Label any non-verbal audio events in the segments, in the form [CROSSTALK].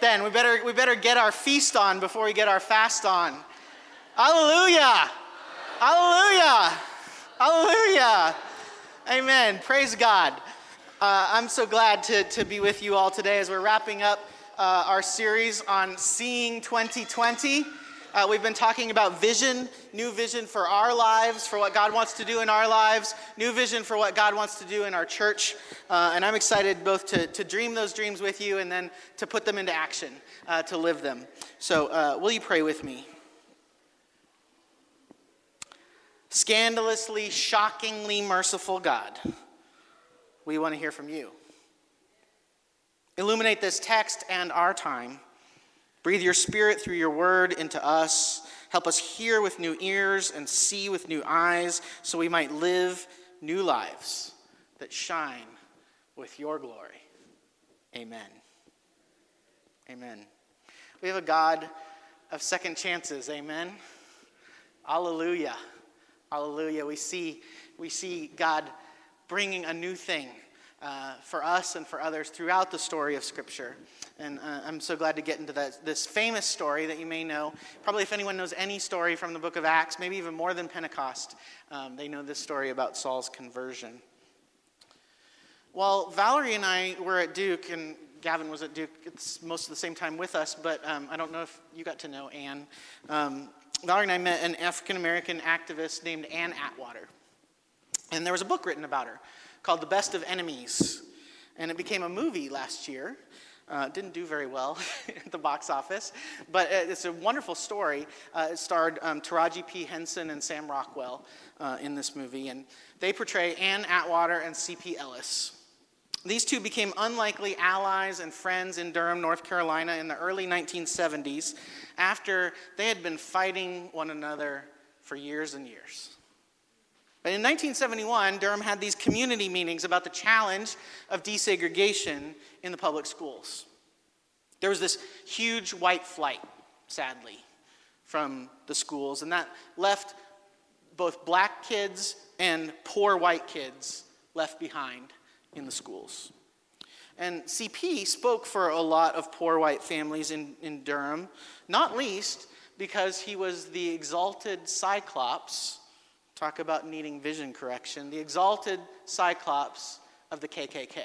Then we better, we better get our feast on before we get our fast on. Hallelujah! Hallelujah! Hallelujah! Amen. Praise God. Uh, I'm so glad to, to be with you all today as we're wrapping up uh, our series on Seeing 2020. Uh, we've been talking about vision, new vision for our lives, for what God wants to do in our lives, new vision for what God wants to do in our church. Uh, and I'm excited both to, to dream those dreams with you and then to put them into action, uh, to live them. So, uh, will you pray with me? Scandalously, shockingly merciful God, we want to hear from you. Illuminate this text and our time. Breathe your spirit through your word into us. Help us hear with new ears and see with new eyes so we might live new lives that shine with your glory. Amen. Amen. We have a God of second chances. Amen. Alleluia. Alleluia. We see, we see God bringing a new thing uh, for us and for others throughout the story of Scripture. And uh, I'm so glad to get into that, this famous story that you may know. Probably, if anyone knows any story from the book of Acts, maybe even more than Pentecost, um, they know this story about Saul's conversion. While Valerie and I were at Duke, and Gavin was at Duke it's most of the same time with us, but um, I don't know if you got to know Anne. Um, Valerie and I met an African American activist named Ann Atwater. And there was a book written about her called The Best of Enemies. And it became a movie last year. Uh, didn't do very well [LAUGHS] at the box office, but it's a wonderful story. Uh, it starred um, Taraji P. Henson and Sam Rockwell uh, in this movie, and they portray Ann Atwater and C.P. Ellis. These two became unlikely allies and friends in Durham, North Carolina in the early 1970s after they had been fighting one another for years and years. But in 1971, Durham had these community meetings about the challenge of desegregation in the public schools. There was this huge white flight, sadly, from the schools, and that left both black kids and poor white kids left behind in the schools. And CP spoke for a lot of poor white families in, in Durham, not least because he was the exalted Cyclops Talk about needing vision correction. The exalted cyclops of the KKK.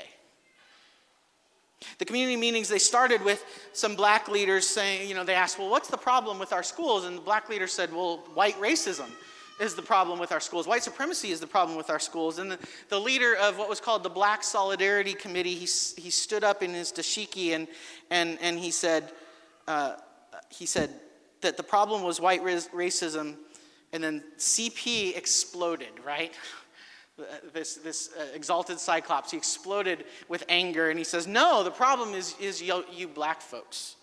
The community meetings, they started with some black leaders saying, you know, they asked, well, what's the problem with our schools? And the black leader said, well, white racism is the problem with our schools. White supremacy is the problem with our schools. And the, the leader of what was called the Black Solidarity Committee, he, he stood up in his dashiki and, and, and he said, uh, he said that the problem was white racism and then CP exploded, right? This, this uh, exalted cyclops, he exploded with anger and he says, No, the problem is, is you, you black folks.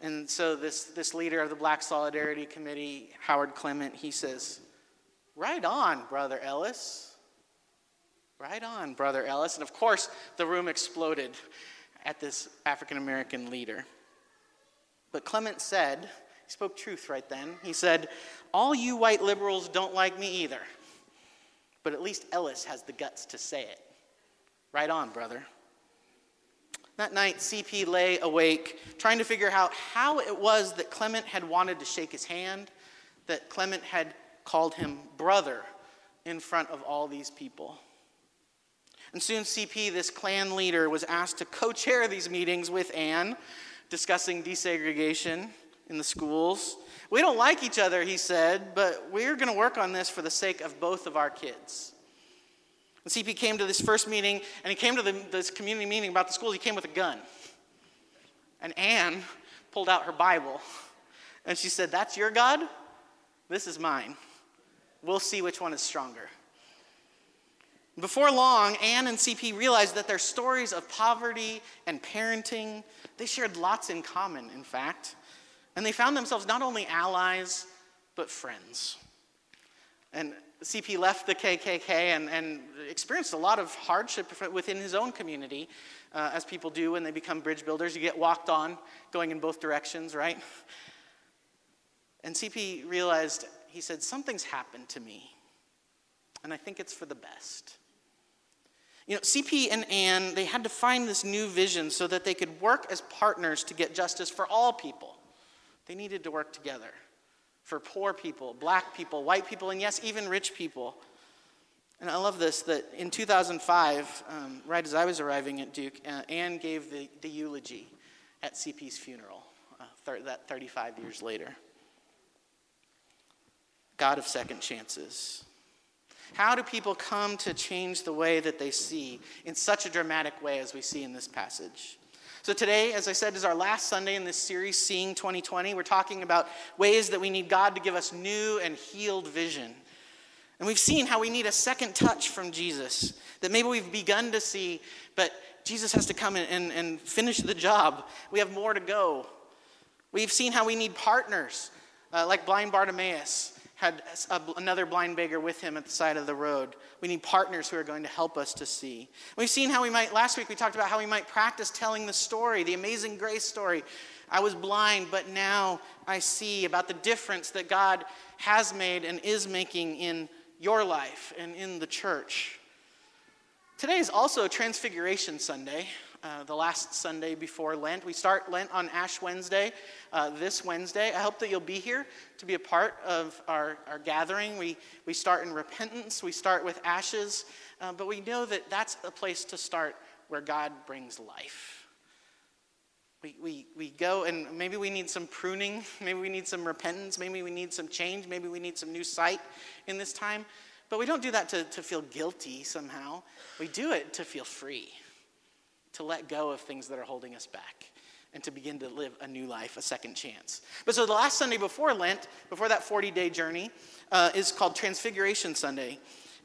And so this, this leader of the Black Solidarity Committee, Howard Clement, he says, Right on, Brother Ellis. Right on, Brother Ellis. And of course, the room exploded at this African American leader. But Clement said, spoke truth right then. He said, All you white liberals don't like me either. But at least Ellis has the guts to say it. Right on, brother. That night, CP lay awake, trying to figure out how it was that Clement had wanted to shake his hand, that Clement had called him brother in front of all these people. And soon, CP, this Klan leader, was asked to co chair these meetings with Anne, discussing desegregation in the schools. We don't like each other, he said, but we're going to work on this for the sake of both of our kids. And CP came to this first meeting, and he came to the, this community meeting about the schools. He came with a gun. And Anne pulled out her Bible, and she said, That's your God? This is mine. We'll see which one is stronger. Before long, Anne and CP realized that their stories of poverty and parenting, they shared lots in common, in fact. And they found themselves not only allies, but friends. And CP left the KKK and, and experienced a lot of hardship within his own community, uh, as people do when they become bridge builders. You get walked on going in both directions, right? And CP realized, he said, Something's happened to me, and I think it's for the best. You know, CP and Anne, they had to find this new vision so that they could work as partners to get justice for all people. They needed to work together for poor people, black people, white people, and yes, even rich people. And I love this that in 2005, um, right as I was arriving at Duke, uh, Anne gave the, the eulogy at CP's funeral, uh, thir- that 35 years later. God of second chances. How do people come to change the way that they see in such a dramatic way as we see in this passage? So, today, as I said, is our last Sunday in this series, Seeing 2020. We're talking about ways that we need God to give us new and healed vision. And we've seen how we need a second touch from Jesus that maybe we've begun to see, but Jesus has to come in and, and finish the job. We have more to go. We've seen how we need partners, uh, like blind Bartimaeus had a, another blind beggar with him at the side of the road. We need partners who are going to help us to see. We've seen how we might, last week we talked about how we might practice telling the story, the amazing grace story. I was blind, but now I see about the difference that God has made and is making in your life and in the church. Today is also Transfiguration Sunday. Uh, the last Sunday before Lent. We start Lent on Ash Wednesday uh, this Wednesday. I hope that you'll be here to be a part of our, our gathering. We, we start in repentance, we start with ashes, uh, but we know that that's a place to start where God brings life. We, we, we go and maybe we need some pruning, [LAUGHS] maybe we need some repentance, maybe we need some change, maybe we need some new sight in this time. But we don't do that to, to feel guilty somehow. We do it to feel free to let go of things that are holding us back and to begin to live a new life, a second chance. But so the last Sunday before Lent, before that 40 day journey, uh, is called Transfiguration Sunday.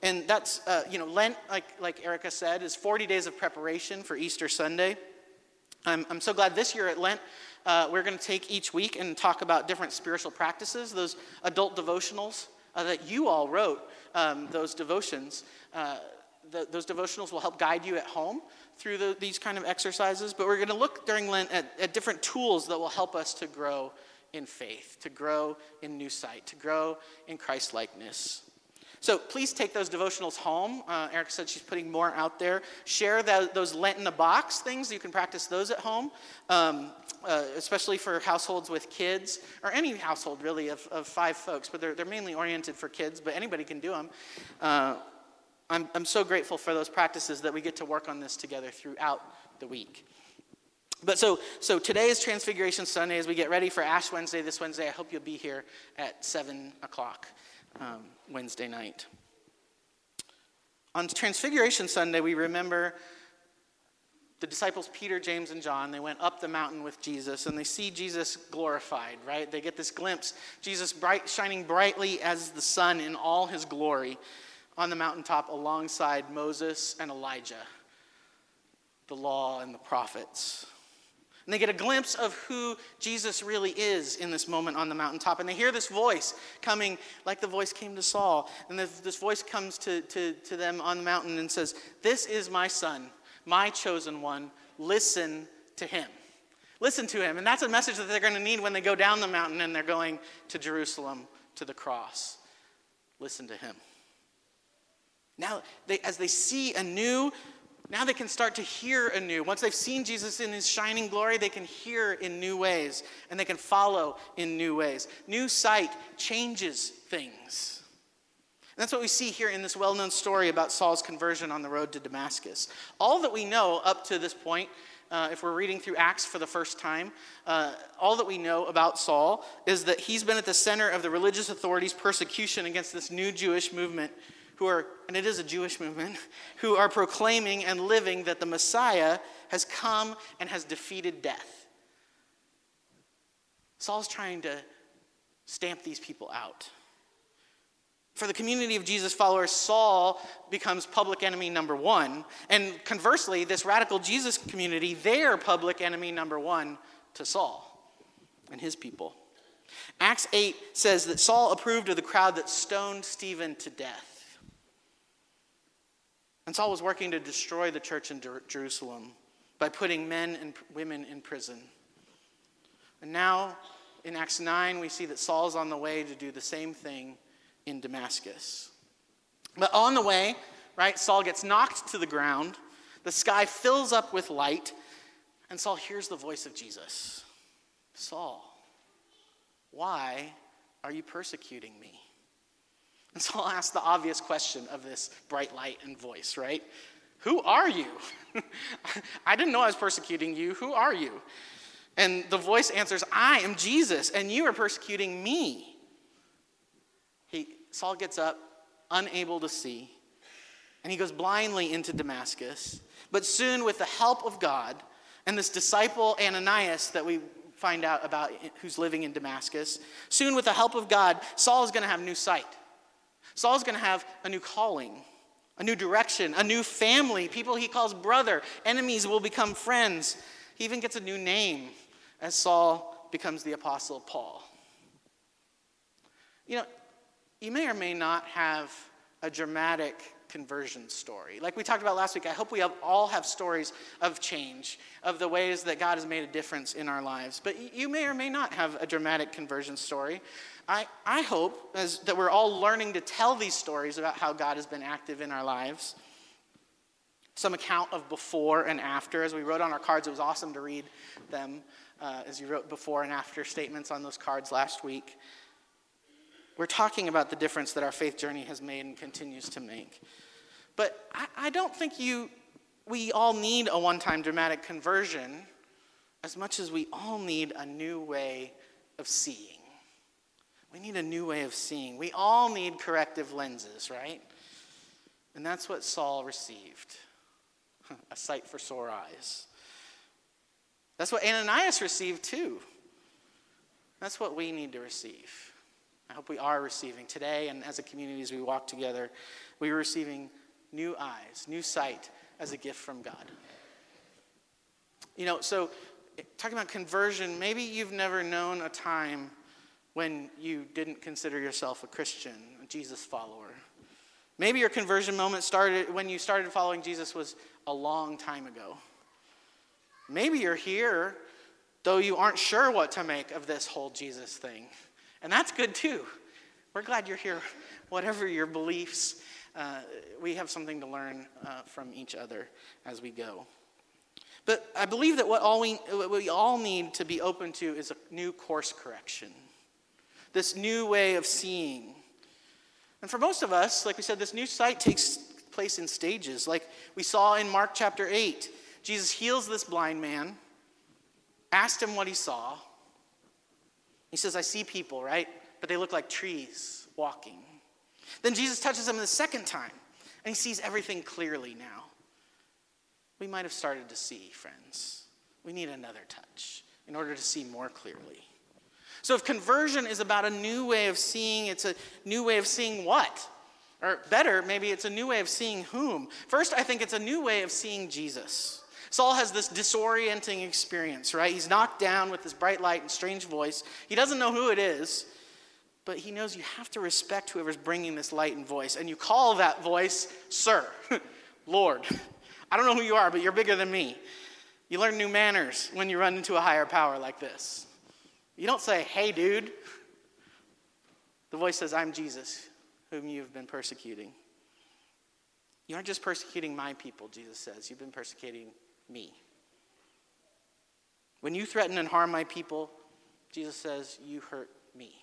And that's, uh, you know, Lent, like, like Erica said, is 40 days of preparation for Easter Sunday. I'm, I'm so glad this year at Lent, uh, we're going to take each week and talk about different spiritual practices, those adult devotionals uh, that you all wrote, um, those devotions. Uh, the, those devotionals will help guide you at home through the, these kind of exercises, but we're going to look during Lent at, at different tools that will help us to grow in faith, to grow in new sight, to grow in Christ likeness. So please take those devotionals home. Uh, Erica said she's putting more out there. Share the, those Lent in the box things. You can practice those at home, um, uh, especially for households with kids, or any household really of, of five folks, but they're, they're mainly oriented for kids, but anybody can do them. Uh, I'm, I'm so grateful for those practices that we get to work on this together throughout the week. But so, so today is Transfiguration Sunday as we get ready for Ash Wednesday this Wednesday. I hope you'll be here at 7 o'clock um, Wednesday night. On Transfiguration Sunday, we remember the disciples Peter, James, and John. They went up the mountain with Jesus and they see Jesus glorified, right? They get this glimpse, Jesus bright, shining brightly as the sun in all his glory on the mountaintop alongside Moses and Elijah, the law and the prophets. And they get a glimpse of who Jesus really is in this moment on the mountaintop. And they hear this voice coming, like the voice came to Saul. And this, this voice comes to, to, to them on the mountain and says, This is my son, my chosen one. Listen to him. Listen to him. And that's a message that they're going to need when they go down the mountain and they're going to Jerusalem to the cross. Listen to him. Now, they, as they see anew, now they can start to hear anew. Once they've seen Jesus in his shining glory, they can hear in new ways and they can follow in new ways. New sight changes things. And that's what we see here in this well known story about Saul's conversion on the road to Damascus. All that we know up to this point, uh, if we're reading through Acts for the first time, uh, all that we know about Saul is that he's been at the center of the religious authorities' persecution against this new Jewish movement who are, and it is a Jewish movement, [LAUGHS] who are proclaiming and living that the Messiah has come and has defeated death. Saul's trying to stamp these people out. For the community of Jesus followers, Saul becomes public enemy number one. And conversely, this radical Jesus community, they're public enemy number one to Saul and his people. Acts 8 says that Saul approved of the crowd that stoned Stephen to death. And Saul was working to destroy the church in Jerusalem by putting men and women in prison. And now, in Acts 9, we see that Saul is on the way to do the same thing in Damascus. But on the way, right? Saul gets knocked to the ground. The sky fills up with light. And Saul hears the voice of Jesus Saul, why are you persecuting me? [LAUGHS] And Saul asks the obvious question of this bright light and voice, right? Who are you? [LAUGHS] I didn't know I was persecuting you. Who are you? And the voice answers, I am Jesus, and you are persecuting me. He, Saul gets up, unable to see, and he goes blindly into Damascus. But soon, with the help of God and this disciple Ananias that we find out about who's living in Damascus, soon, with the help of God, Saul is going to have new sight. Saul's going to have a new calling, a new direction, a new family, people he calls brother. Enemies will become friends. He even gets a new name as Saul becomes the Apostle Paul. You know, you may or may not have a dramatic conversion story. Like we talked about last week, I hope we have, all have stories of change, of the ways that God has made a difference in our lives. But you may or may not have a dramatic conversion story. I, I hope as, that we're all learning to tell these stories about how God has been active in our lives. Some account of before and after. As we wrote on our cards, it was awesome to read them uh, as you wrote before and after statements on those cards last week. We're talking about the difference that our faith journey has made and continues to make. But I, I don't think you, we all need a one time dramatic conversion as much as we all need a new way of seeing. We need a new way of seeing. We all need corrective lenses, right? And that's what Saul received [LAUGHS] a sight for sore eyes. That's what Ananias received too. That's what we need to receive. I hope we are receiving today and as a community as we walk together. We are receiving new eyes, new sight as a gift from God. You know, so talking about conversion, maybe you've never known a time when you didn't consider yourself a Christian, a Jesus follower. Maybe your conversion moment started when you started following Jesus was a long time ago. Maybe you're here, though you aren't sure what to make of this whole Jesus thing. And that's good too. We're glad you're here. Whatever your beliefs, uh, we have something to learn uh, from each other as we go. But I believe that what, all we, what we all need to be open to is a new course correction this new way of seeing. And for most of us, like we said, this new sight takes place in stages. Like we saw in Mark chapter 8, Jesus heals this blind man, asked him what he saw. He says, I see people, right? But they look like trees walking. Then Jesus touches him the second time, and he sees everything clearly now. We might have started to see, friends. We need another touch in order to see more clearly. So if conversion is about a new way of seeing, it's a new way of seeing what? Or better, maybe it's a new way of seeing whom. First, I think it's a new way of seeing Jesus. Saul has this disorienting experience, right? He's knocked down with this bright light and strange voice. He doesn't know who it is, but he knows you have to respect whoever's bringing this light and voice. And you call that voice, Sir, [LAUGHS] Lord. I don't know who you are, but you're bigger than me. You learn new manners when you run into a higher power like this. You don't say, hey, dude. The voice says, I'm Jesus, whom you've been persecuting. You aren't just persecuting my people, Jesus says. You've been persecuting me. When you threaten and harm my people, Jesus says, you hurt me.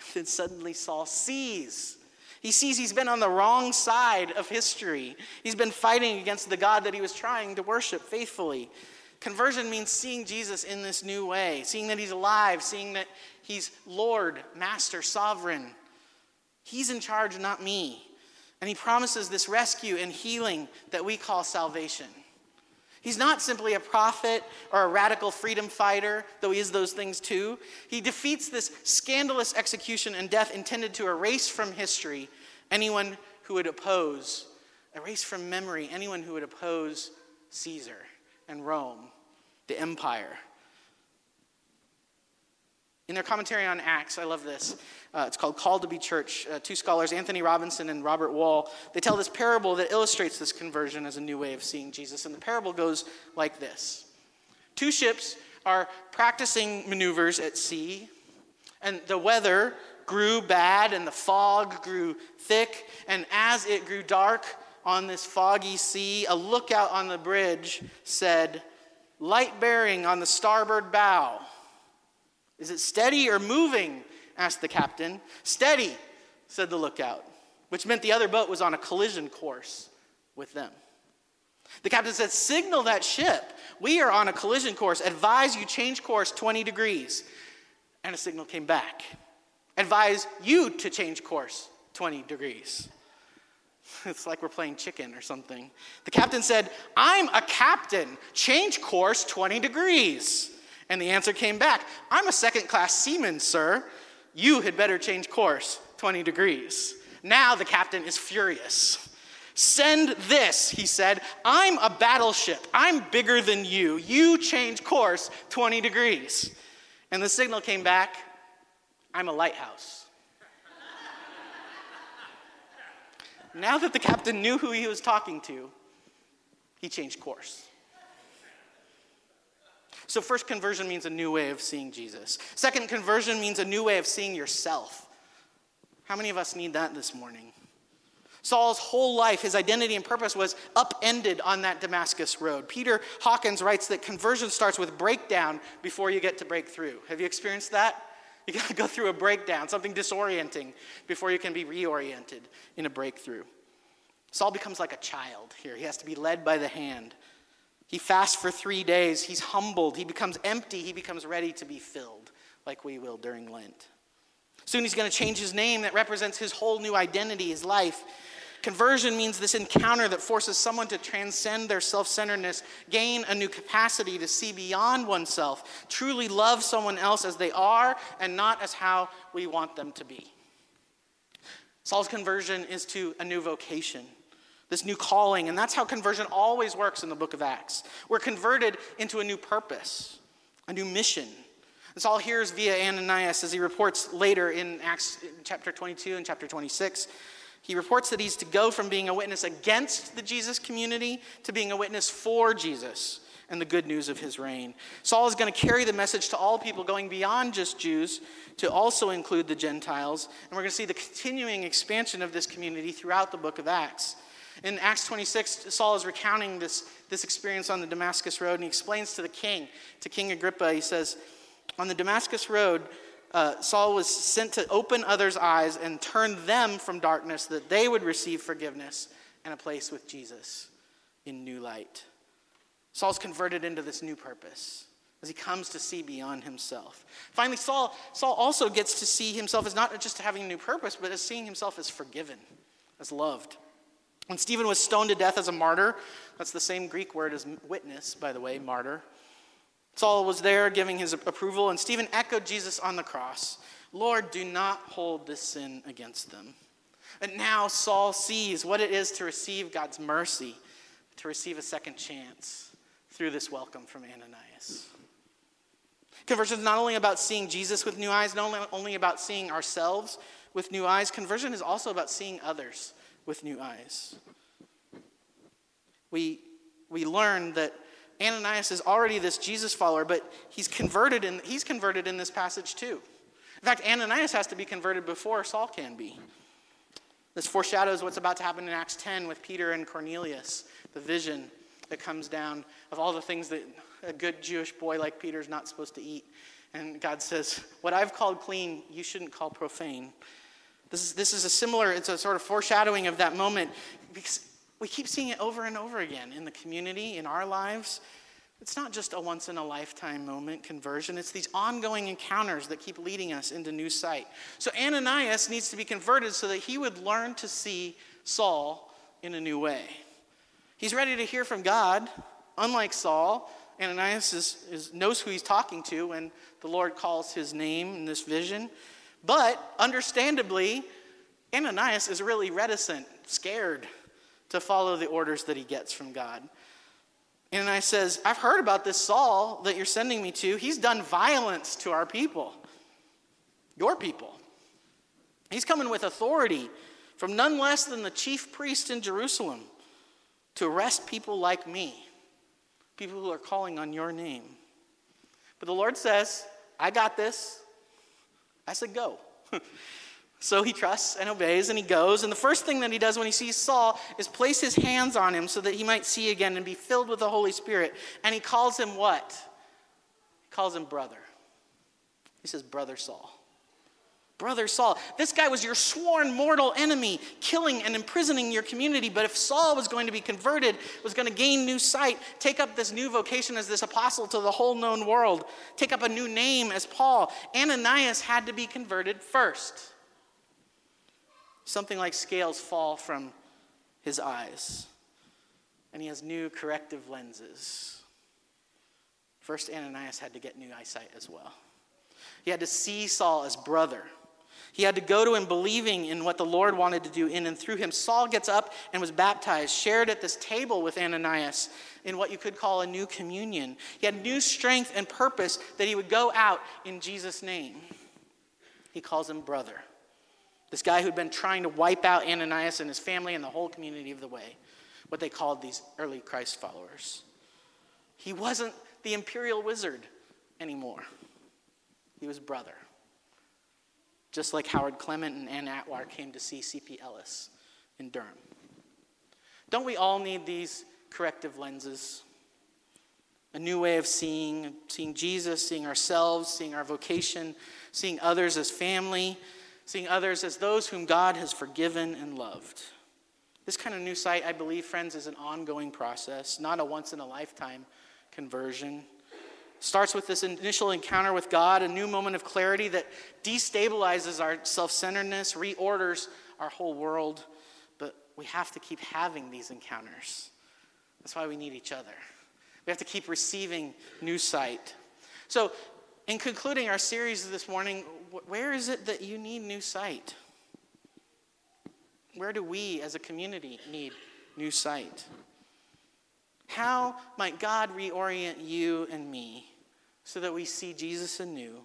[LAUGHS] Then suddenly Saul sees. He sees he's been on the wrong side of history. He's been fighting against the God that he was trying to worship faithfully. Conversion means seeing Jesus in this new way, seeing that he's alive, seeing that he's Lord, Master, Sovereign. He's in charge, not me. And he promises this rescue and healing that we call salvation. He's not simply a prophet or a radical freedom fighter, though he is those things too. He defeats this scandalous execution and death intended to erase from history anyone who would oppose, erase from memory anyone who would oppose Caesar and Rome, the empire. In their commentary on Acts, I love this. Uh, it's called Called to Be Church. Uh, two scholars, Anthony Robinson and Robert Wall, they tell this parable that illustrates this conversion as a new way of seeing Jesus. And the parable goes like this Two ships are practicing maneuvers at sea, and the weather grew bad and the fog grew thick. And as it grew dark on this foggy sea, a lookout on the bridge said, Light bearing on the starboard bow. Is it steady or moving? asked the captain. Steady, said the lookout, which meant the other boat was on a collision course with them. The captain said, Signal that ship. We are on a collision course. Advise you change course 20 degrees. And a signal came back. Advise you to change course 20 degrees. [LAUGHS] It's like we're playing chicken or something. The captain said, I'm a captain. Change course 20 degrees. And the answer came back, I'm a second class seaman, sir. You had better change course 20 degrees. Now the captain is furious. Send this, he said. I'm a battleship. I'm bigger than you. You change course 20 degrees. And the signal came back I'm a lighthouse. Now that the captain knew who he was talking to, he changed course. So, first conversion means a new way of seeing Jesus. Second conversion means a new way of seeing yourself. How many of us need that this morning? Saul's whole life, his identity and purpose was upended on that Damascus road. Peter Hawkins writes that conversion starts with breakdown before you get to breakthrough. Have you experienced that? You got to go through a breakdown, something disorienting, before you can be reoriented in a breakthrough. Saul becomes like a child here. He has to be led by the hand. He fasts for three days. He's humbled. He becomes empty. He becomes ready to be filled, like we will during Lent. Soon he's going to change his name that represents his whole new identity, his life. Conversion means this encounter that forces someone to transcend their self centeredness, gain a new capacity to see beyond oneself, truly love someone else as they are and not as how we want them to be. Saul's conversion is to a new vocation, this new calling, and that's how conversion always works in the book of Acts. We're converted into a new purpose, a new mission. And Saul hears via Ananias as he reports later in Acts chapter 22 and chapter 26 he reports that he's to go from being a witness against the Jesus community to being a witness for Jesus and the good news of his reign. Saul is going to carry the message to all people, going beyond just Jews to also include the Gentiles. And we're going to see the continuing expansion of this community throughout the book of Acts. In Acts 26, Saul is recounting this, this experience on the Damascus Road, and he explains to the king, to King Agrippa, he says, On the Damascus Road, uh, Saul was sent to open others' eyes and turn them from darkness that they would receive forgiveness and a place with Jesus in new light. Saul's converted into this new purpose as he comes to see beyond himself. Finally, Saul, Saul also gets to see himself as not just having a new purpose, but as seeing himself as forgiven, as loved. When Stephen was stoned to death as a martyr, that's the same Greek word as witness, by the way, martyr. Saul was there giving his approval, and Stephen echoed Jesus on the cross Lord, do not hold this sin against them. And now Saul sees what it is to receive God's mercy, to receive a second chance through this welcome from Ananias. Conversion is not only about seeing Jesus with new eyes, not only about seeing ourselves with new eyes, conversion is also about seeing others with new eyes. We, we learn that Ananias is already this Jesus follower, but he's converted in, he's converted in this passage too. In fact, Ananias has to be converted before Saul can be. This foreshadows what's about to happen in Acts 10 with Peter and Cornelius, the vision that comes down of all the things that a good Jewish boy like Peter is not supposed to eat. And God says, What I've called clean, you shouldn't call profane. This is, this is a similar, it's a sort of foreshadowing of that moment because we keep seeing it over and over again in the community, in our lives. It's not just a once in a lifetime moment conversion, it's these ongoing encounters that keep leading us into new sight. So Ananias needs to be converted so that he would learn to see Saul in a new way. He's ready to hear from God, unlike Saul. Ananias is, is, knows who he's talking to when the Lord calls his name in this vision. But understandably, Ananias is really reticent, scared to follow the orders that he gets from God. And I says, I've heard about this Saul that you're sending me to. He's done violence to our people, your people. He's coming with authority from none less than the chief priest in Jerusalem to arrest people like me, people who are calling on your name. But the Lord says, I got this. I said, go. [LAUGHS] so he trusts and obeys and he goes. And the first thing that he does when he sees Saul is place his hands on him so that he might see again and be filled with the Holy Spirit. And he calls him what? He calls him brother. He says, Brother Saul. Brother Saul. This guy was your sworn mortal enemy, killing and imprisoning your community. But if Saul was going to be converted, was going to gain new sight, take up this new vocation as this apostle to the whole known world, take up a new name as Paul, Ananias had to be converted first. Something like scales fall from his eyes, and he has new corrective lenses. First, Ananias had to get new eyesight as well. He had to see Saul as brother. He had to go to him believing in what the Lord wanted to do in and through him. Saul gets up and was baptized, shared at this table with Ananias in what you could call a new communion. He had new strength and purpose that he would go out in Jesus' name. He calls him brother. This guy who'd been trying to wipe out Ananias and his family and the whole community of the way, what they called these early Christ followers. He wasn't the imperial wizard anymore, he was brother just like Howard Clement and Ann Atwater came to see C.P. Ellis in Durham. Don't we all need these corrective lenses? A new way of seeing, seeing Jesus, seeing ourselves, seeing our vocation, seeing others as family, seeing others as those whom God has forgiven and loved. This kind of new sight, I believe, friends, is an ongoing process, not a once in a lifetime conversion starts with this initial encounter with God, a new moment of clarity that destabilizes our self centeredness, reorders our whole world. But we have to keep having these encounters. That's why we need each other. We have to keep receiving new sight. So, in concluding our series this morning, where is it that you need new sight? Where do we as a community need new sight? How might God reorient you and me so that we see Jesus anew?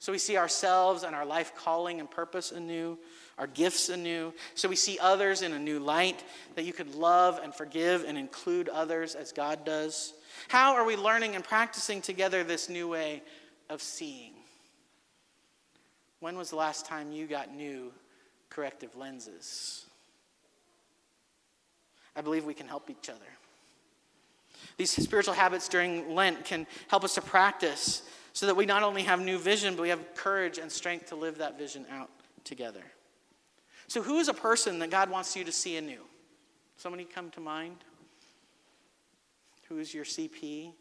So we see ourselves and our life calling and purpose anew, our gifts anew. So we see others in a new light, that you could love and forgive and include others as God does. How are we learning and practicing together this new way of seeing? When was the last time you got new corrective lenses? I believe we can help each other. These spiritual habits during Lent can help us to practice so that we not only have new vision, but we have courage and strength to live that vision out together. So, who is a person that God wants you to see anew? Somebody come to mind? Who is your CP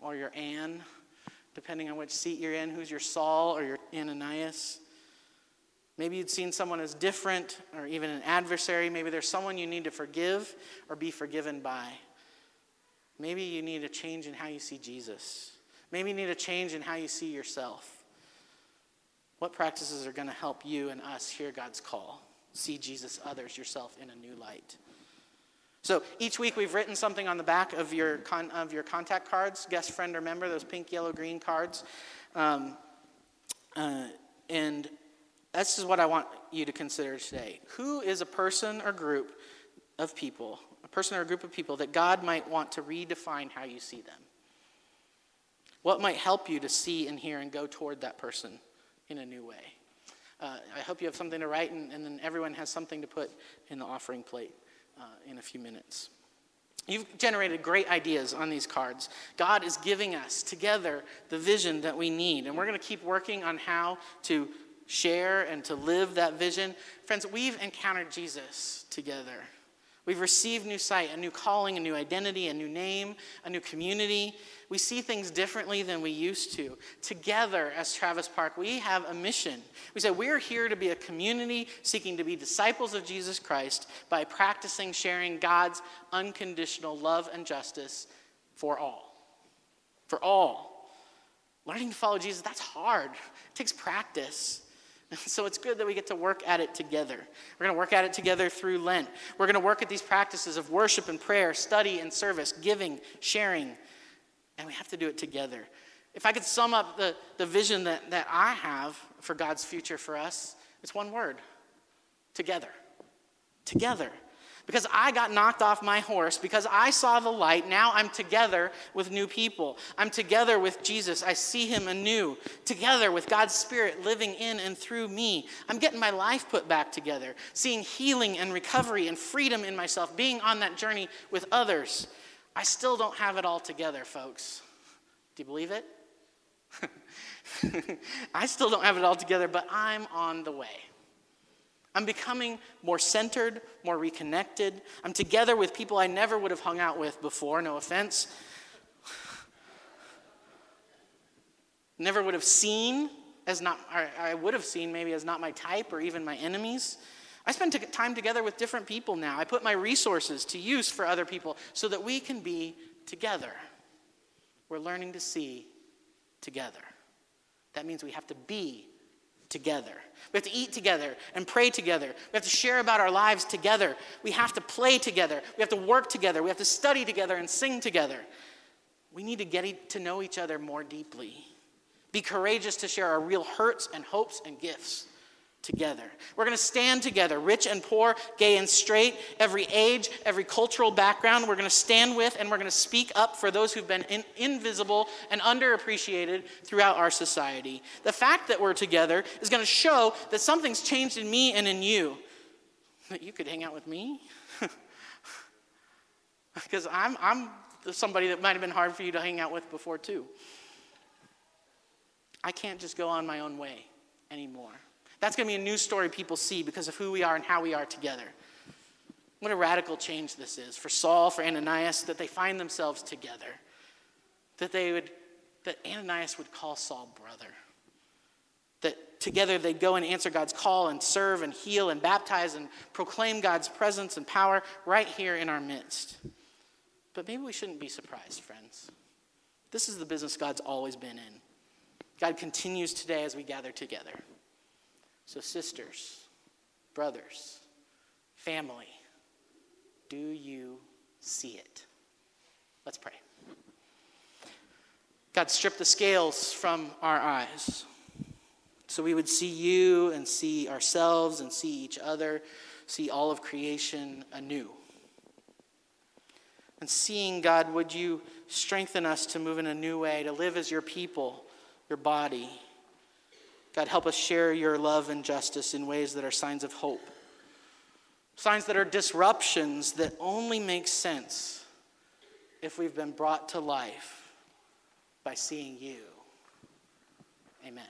or your Anne, depending on which seat you're in? Who's your Saul or your Ananias? Maybe you'd seen someone as different or even an adversary. Maybe there's someone you need to forgive or be forgiven by. Maybe you need a change in how you see Jesus. Maybe you need a change in how you see yourself. What practices are going to help you and us hear God's call? See Jesus, others, yourself in a new light. So each week we've written something on the back of your, con- of your contact cards, guest, friend, or member, those pink, yellow, green cards. Um, uh, and this is what I want you to consider today. Who is a person or group of people a person or a group of people that God might want to redefine how you see them? What might help you to see and hear and go toward that person in a new way? Uh, I hope you have something to write, and, and, then everyone has something to put in the offering plate uh, in a few minutes. You've generated great ideas on these cards. God is giving us together the vision that we need, and we're going to keep working on how to share and to live that vision. Friends, we've encountered Jesus together. We've received new sight, a new calling, a new identity, a new name, a new community. We see things differently than we used to. Together, as Travis Park, we have a mission. We say we're here to be a community seeking to be disciples of Jesus Christ by practicing sharing God's unconditional love and justice for all. For all. Learning to follow Jesus, that's hard. It takes practice. [LAUGHS] So it's good that we get to work at it together. We're going to work at it together through Lent. We're going to work at these practices of worship and prayer, study and service, giving, sharing, and we have to do it together. If I could sum up the, the vision that, that I have for God's future for us, it's one word together. Together. Because I got knocked off my horse, because I saw the light, now I'm together with new people. I'm together with Jesus. I see him anew, together with God's Spirit living in and through me. I'm getting my life put back together, seeing healing and recovery and freedom in myself, being on that journey with others. I still don't have it all together, folks. Do you believe it? [LAUGHS] I still don't have it all together, but I'm on the way. I'm becoming more centered, more reconnected. I'm together with people I never would have hung out with before, no offense. [SIGHS] Never would have seen as not, I would have seen maybe as not my type or even my enemies. I spend time together with different people now. I put my resources to use for other people so that we can be together. We're learning to see together. That means we have to be together. We have to eat together and pray together. We have to share about our lives together. We have to play together. We have to work together. We have to study together and sing together. We need to get to know each other more deeply. Be courageous to share our real hurts and hopes and gifts together. We're going to stand together, rich and poor, gay and straight, every age, every cultural background. We're going to stand with and we're going to speak up for those who've been in, invisible and underappreciated throughout our society. The fact that we're together is going to show that something's changed in me and in you. That you could hang out with me? [LAUGHS] because I'm, I'm somebody that might have been hard for you to hang out with before, too. I can't just go on my own way anymore. That's going to be a new story people see because of who we are and how we are together. What a radical change this is for Saul, for Ananias, that they find themselves together. That they would, that Ananias would call Saul brother. That together they'd go and answer God's call and serve and heal and baptize and proclaim God's presence and power right here in our midst. But maybe we shouldn't be surprised, friends. This is the business God's always been in. God continues today as we gather together. So, sisters, brothers, family, do you see it? Let's pray. God, strip the scales from our eyes so we would see you and see ourselves and see each other, see all of creation anew. And seeing, God, would you strengthen us to move in a new way, to live as your people, your body God, help us share your love and justice in ways that are signs of hope. Signs that are disruptions that only make sense if we've been brought to life by seeing you. Amen.